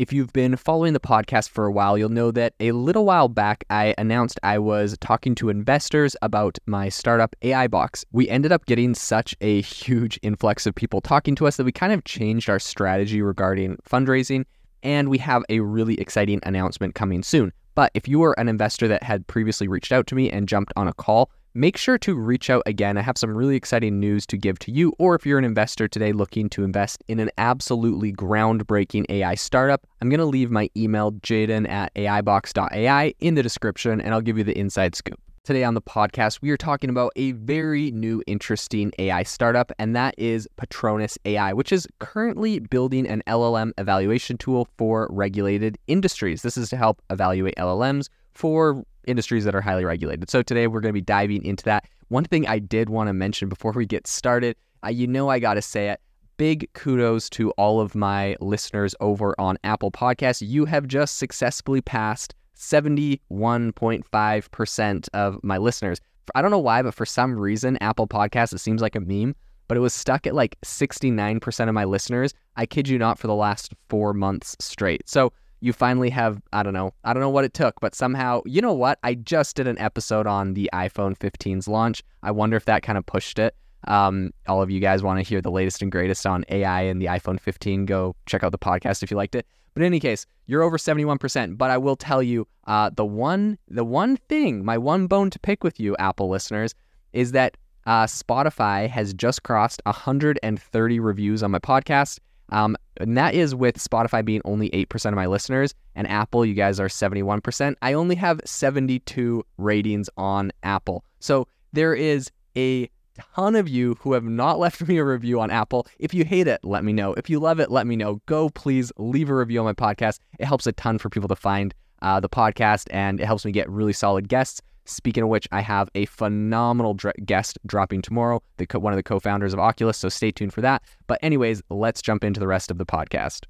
If you've been following the podcast for a while, you'll know that a little while back I announced I was talking to investors about my startup AI Box. We ended up getting such a huge influx of people talking to us that we kind of changed our strategy regarding fundraising, and we have a really exciting announcement coming soon. But if you were an investor that had previously reached out to me and jumped on a call, make sure to reach out again. I have some really exciting news to give to you, or if you're an investor today looking to invest in an absolutely groundbreaking AI startup, I'm going to leave my email, jaeden at aibox.ai, in the description, and I'll give you the inside scoop. Today on the podcast, we are talking about a very new, interesting AI startup, and that is Patronus AI, which is currently building an LLM evaluation tool for regulated industries. This is to help evaluate LLMs for industries that are highly regulated. So today we're going to be diving into that. One thing I did want to mention before we get started, uh, you know I got to say it. Big kudos to all of my listeners over on Apple Podcasts. You have just successfully passed 71.5% of my listeners. I don't know why, but for some reason, Apple Podcasts, it seems like a meme, but it was stuck at like 69% of my listeners. I kid you not, for the last four months straight. So you finally have I don't know I don't know what it took, but somehow you know what I just did an episode on the iPhone 15's launch. I wonder if that kind of pushed it. Um, all of you guys want to hear the latest and greatest on AI and the iPhone 15? Go check out the podcast if you liked it. But in any case, you're over 71%. But I will tell you, uh, the one the one thing, my one bone to pick with you, Apple listeners, is that uh, Spotify has just crossed 130 reviews on my podcast. Um, and that is with Spotify being only 8% of my listeners, and Apple, you guys are 71%. I only have 72 ratings on Apple. So there is a ton of you who have not left me a review on Apple. If you hate it, let me know. If you love it, let me know. Go please leave a review on my podcast. It helps a ton for people to find uh, the podcast and it helps me get really solid guests. Speaking of which, I have a phenomenal dr- guest dropping tomorrow, the co- one of the co founders of Oculus, so stay tuned for that. But, anyways, let's jump into the rest of the podcast.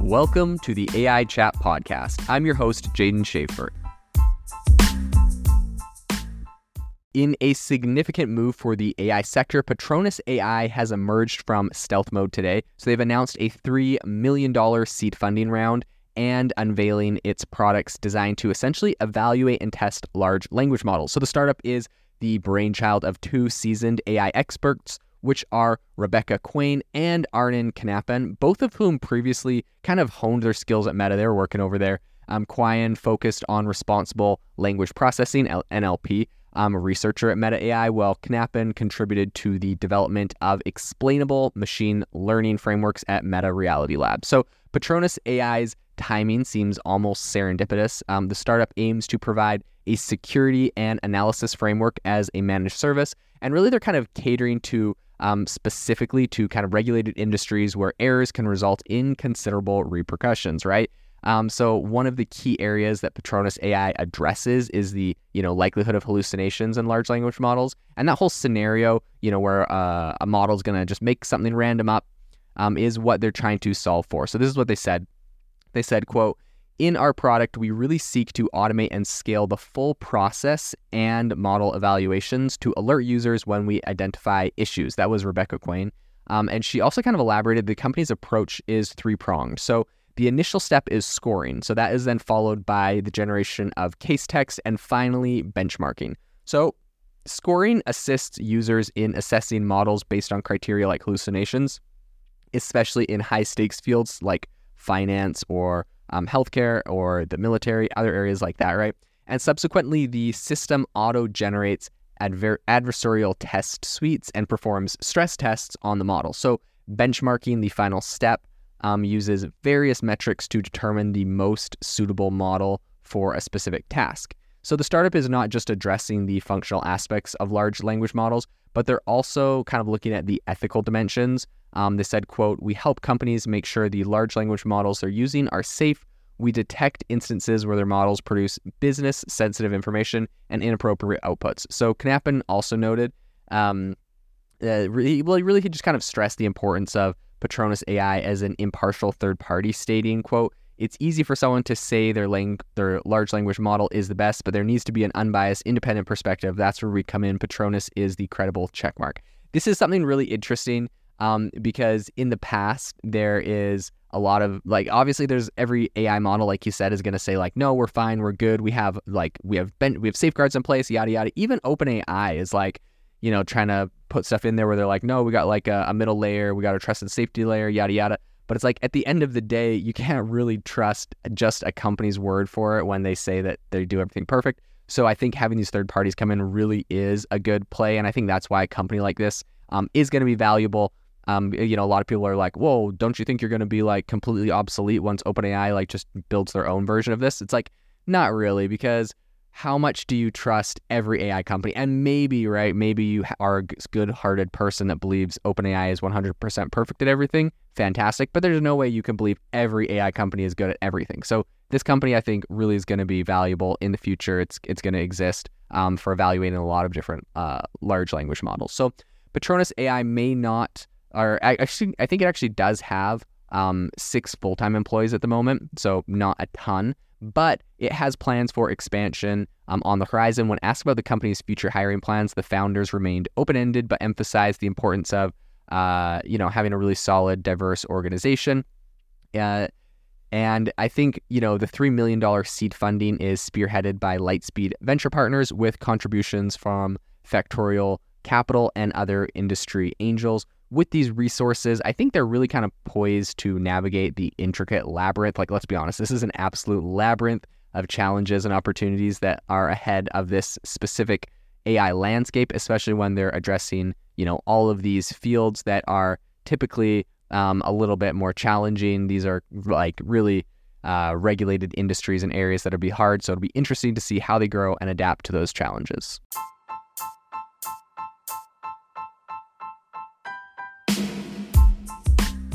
Welcome to the AI Chat Podcast. I'm your host, Jaeden Schafer. In a significant move for the AI sector, Patronus AI has emerged from stealth mode today. So they've announced a $3 million seed funding round and unveiling its products designed to essentially evaluate and test large language models. So the startup is the brainchild of two seasoned AI experts, which are Rebecca Qian and Arnon Kannappan, both of whom previously kind of honed their skills at Meta. They were working over there. Um, Qian focused on responsible language processing, NLP, I'm a researcher at Meta AI, Well, Kannappan contributed to the development of explainable machine learning frameworks at Meta Reality Lab. So Patronus AI's timing seems almost serendipitous. Um, the startup aims to provide a security and analysis framework as a managed service, and really they're kind of catering to um, specifically to kind of regulated industries where errors can result in considerable repercussions, right? Um, so one of the key areas that Patronus AI addresses is the you know likelihood of hallucinations in large language models, and that whole scenario, you know, where uh, a model is going to just make something random up, um, is what they're trying to solve for. So this is what they said. They said, "quote." In our product, we really seek to automate and scale the full process and model evaluations to alert users when we identify issues. That was Rebecca Qian. Um, and she also kind of elaborated the company's approach is three pronged. So the initial step is scoring. So that is then followed by the generation of case text and finally benchmarking. So scoring assists users in assessing models based on criteria like hallucinations, especially in high stakes fields like finance or um, healthcare or the military, other areas like that, right? And subsequently, the system auto generates adver- adversarial test suites and performs stress tests on the model. So, benchmarking, the final step, um, uses various metrics to determine the most suitable model for a specific task. So the startup is not just addressing the functional aspects of large language models, but they're also kind of looking at the ethical dimensions. Um, they said, quote, we help companies make sure the large language models they're using are safe. We detect instances where their models produce business sensitive information and inappropriate outputs. So Kannappan also noted, um, uh, really, well, he really just kind of stressed the importance of Patronus AI as an impartial third party, stating, quote, it's easy for someone to say their lang- their large language model is the best, but there needs to be an unbiased, independent perspective. That's where we come in. Patronus is the credible checkmark. this is something really interesting um, because in the past there is a lot of like obviously there's every AI model like you said is going to say like no we're fine we're good we have like we have been we have safeguards in place yada yada even OpenAI is like you know trying to put stuff in there where they're like no we got like a, a middle layer we got a trusted safety layer yada yada. But it's like at the end of the day you can't really trust just a company's word for it when they say that they do everything perfect. So I think having these third parties come in really is a good play and I think that's why a company like this um, is going to be valuable. Um, you know, a lot of people are like, "Whoa, don't you think you're going to be like completely obsolete once OpenAI like just builds their own version of this?" It's like, not really, because how much do you trust every AI company? And maybe, right, maybe you are a good-hearted person that believes OpenAI is 100% perfect at everything. Fantastic, but there's no way you can believe every AI company is good at everything. So this company, I think, really is going to be valuable in the future. It's it's going to exist um, for evaluating a lot of different uh, large language models. So Patronus AI may not or actually, I think it actually does have um, six full time employees at the moment, so not a ton, but it has plans for expansion um, on the horizon. When asked about the company's future hiring plans, the founders remained open ended, but emphasized the importance of uh, you know having a really solid, diverse organization. Uh, and I think, you know, the $3 million seed funding is spearheaded by Lightspeed Venture Partners with contributions from Factorial Capital and other industry angels with these resources, I think they're really kind of poised to navigate the intricate labyrinth. Like, let's be honest, this is an absolute labyrinth of challenges and opportunities that are ahead of this specific AI landscape, especially when they're addressing, you know, all of these fields that are typically um, a little bit more challenging. These are like really uh, regulated industries and areas that would be hard. So it'll be interesting to see how they grow and adapt to those challenges.